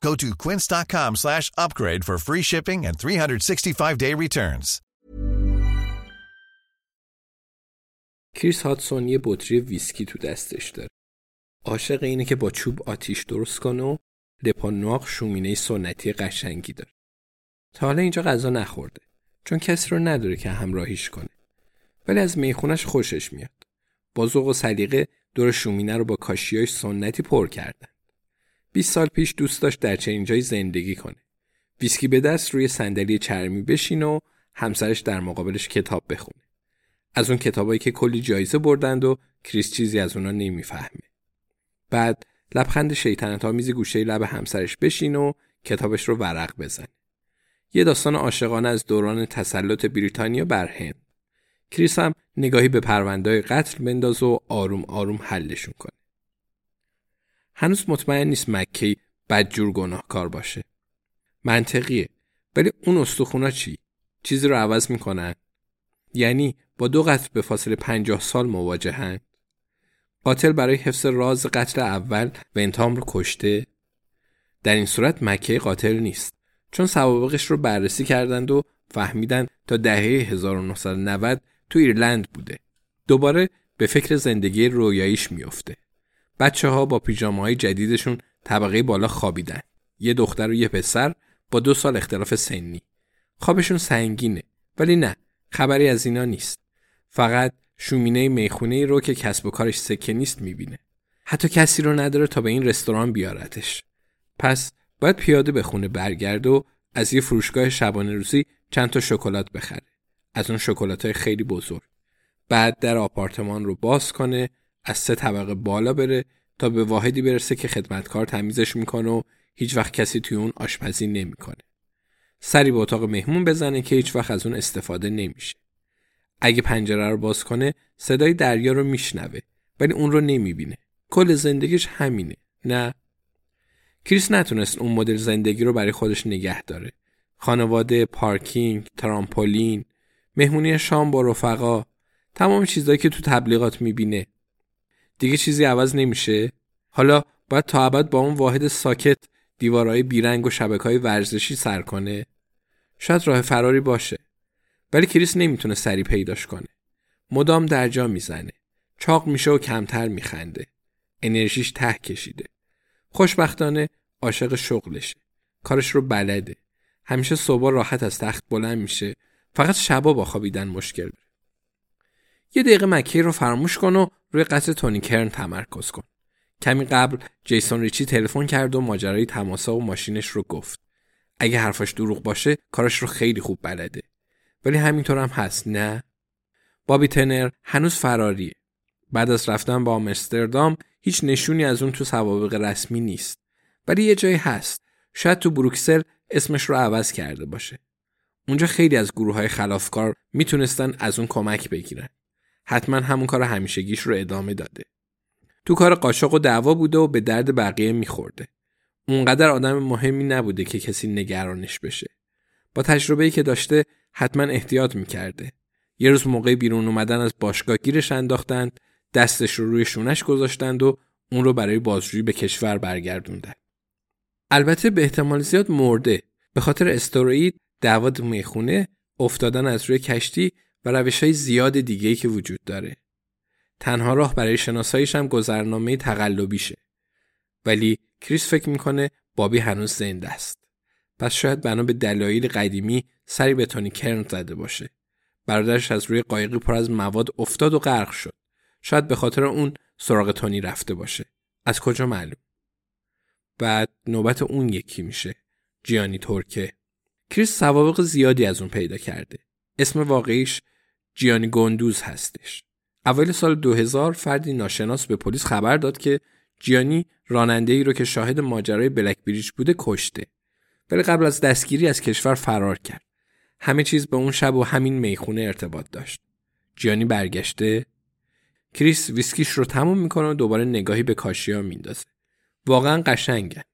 Go to quince.com slash upgrade for free shipping and 365-day returns. کریس هاتسون یه بطری ویسکی تو دستش داره. عاشق اینه که با چوب آتیش درست کنه و لوپانواق شومینه سنتی قشنگی داره. تا حالا اینجا غذا نخورده. چون کسی رو نداره که همراهیش کنه. ولی از میخونه‌ش خوشش میاد. با ذوق و سلیقه دور شومینه رو با کاشیای سنتی پر کردن. 20 سال پیش دوست داشت در چنین جایی زندگی کنه. ویسکی به دست روی صندلی چرمی بشینه و همسرش در مقابلش کتاب بخونه. از اون کتابایی که کلی جایزه بردند و کریس چیزی از اونا نمی‌فهمه. بعد لبخند شیطنت آمیزی گوشه لب همسرش بشین و کتابش رو ورق بزنه. یه داستان عاشقانه از دوران تسلط بریتانیا بر هند. کریس هم نگاهی به پروندهای قتل بنداز و آروم آروم حلشون کنه. هنوز مطمئن نیست مکی بدجور گناهکار باشه. منطقیه. ولی اون استخونا چی؟ چیزی رو عوض می‌کنن؟ یعنی با دو قتل به فاصله پنجاه سال مواجهن؟ قاتل برای حفظ راز قتل اول و انتام رو کشته؟ در این صورت مکی قاتل نیست. چون سوابقش رو بررسی کردند و فهمیدن تا دهه 1990 تو ایرلند بوده. دوباره به فکر زندگی رویاییش میفته. بچه ها با های جدیدشون طبقه بالا خوابیدن. یه دختر و یه پسر با دو سال اختلاف سنی. خوابشون سنگینه ولی نه خبری از اینا نیست. فقط شومینه می‌خونه رو که کسب و کارش سکه نیست می‌بینه. حتی کسی رو نداره تا به این رستوران بیارتش. پس باید پیاده به خونه برگرد و از یه فروشگاه شبانه روزی چند تا شکلات بخره. از اون شکلات های خیلی بزرگ. بعد در آپارتمان رو باز کنه از سه طبقه بالا بره تا به واحدی برسه که خدمتکار تمیزش می‌کنه و هیچ وقت کسی توی اون آشپزی نمی‌کنه. سری به اتاق مهمون بزنه که هیچ وقت از اون استفاده نمیشه. اگه پنجره رو باز کنه صدای دریا رو میشنوه ولی اون رو نمی‌بینه. کل زندگیش همینه. نه کریس نتونست اون مدل زندگی رو برای خودش نگه داره. خانواده، پارکینگ، ترامپولین، مهمونی شام با رفقا، تمام چیزهایی که تو تبلیغات می‌بینه. دیگه چیزی عوض نمیشه؟ حالا باید تا ابد با اون واحد ساکت دیوارهای بیرنگ و شبکه ورزشی سر کنه؟ شاید راه فراری باشه. ولی کریس نمی‌تونه سری پیداش کنه. مدام درجا می‌زنه. چاق میشه و کمتر میخنده. انرژیش ته کشیده. خوشبختانه عاشق شغلشه. کارش رو بلده. همیشه صبح راحت از تخت بلند میشه. فقط شبا با خوابیدن مشکل داره. یه دقیقه مکی رو فراموش کن و روی قتل تونی کرن تمرکز کن. کمی قبل جیسون ریچی تلفن کرد و ماجرای تماسا و ماشینش رو گفت. اگه حرفاش دروغ باشه کارش رو خیلی خوب بلده. ولی همینطور هم هست نه؟ بابی تنر هنوز فراریه. بعد از رفتن با آمستردام هیچ نشونی از اون تو سوابق رسمی نیست. ولی یه جایی هست. شاید تو بروکسل اسمش رو عوض کرده باشه. اونجا خیلی از گروه های خلافکار می‌تونستن از اون کمک بگیرن. حتما همون کار همیشگیش رو ادامه داده. تو کار قاشق و دعوا بوده و به درد بقیه میخورده. اونقدر آدم مهمی نبوده که کسی نگرانش بشه. با تجربه‌ای که داشته حتما احتیاط می‌کرده. یه روز موقع بیرون اومدن از باشگاه گیرش انداختند دستش رو روی شونش گذاشتند و اون رو برای بازجویی به کشور برگردوندن. البته به احتمال زیاد مرده به خاطر استروئید دعوا می‌خونه افتادن از روی کشتی و روش های زیاد دیگه که وجود داره. تنها راه برای شناساییش هم گذرنامه تقلبیشه. ولی کریس فکر می‌کنه بابی هنوز زنده است. پس شاید بنا به دلایل قدیمی سری به تونی کرن زده باشه. برادرش از روی قایقی پر از مواد افتاد و غرق شد. شاید به خاطر اون سراغ تونی رفته باشه. از کجا معلوم؟ بعد نوبت اون یکی میشه. جیانی تورکه. کریس سوابق زیادی از اون پیدا کرده. اسم واقعیش جیانی گندوز هستش. اول سال 2000 فردی ناشناس به پلیس خبر داد که جیانی راننده ای رو که شاهد ماجرای بلک بریج بوده کشته. ولی قبل از دستگیری از کشور فرار کرد. همه چیز به اون شب و همین می‌خونه ارتباط داشت. جیانی برگشته کریس ویسکیش رو تموم می‌کنه و دوباره نگاهی به کاشیا میندازه. واقعا قشنگند.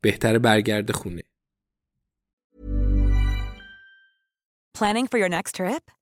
بهتر برگرده خونه. Planning for your next trip?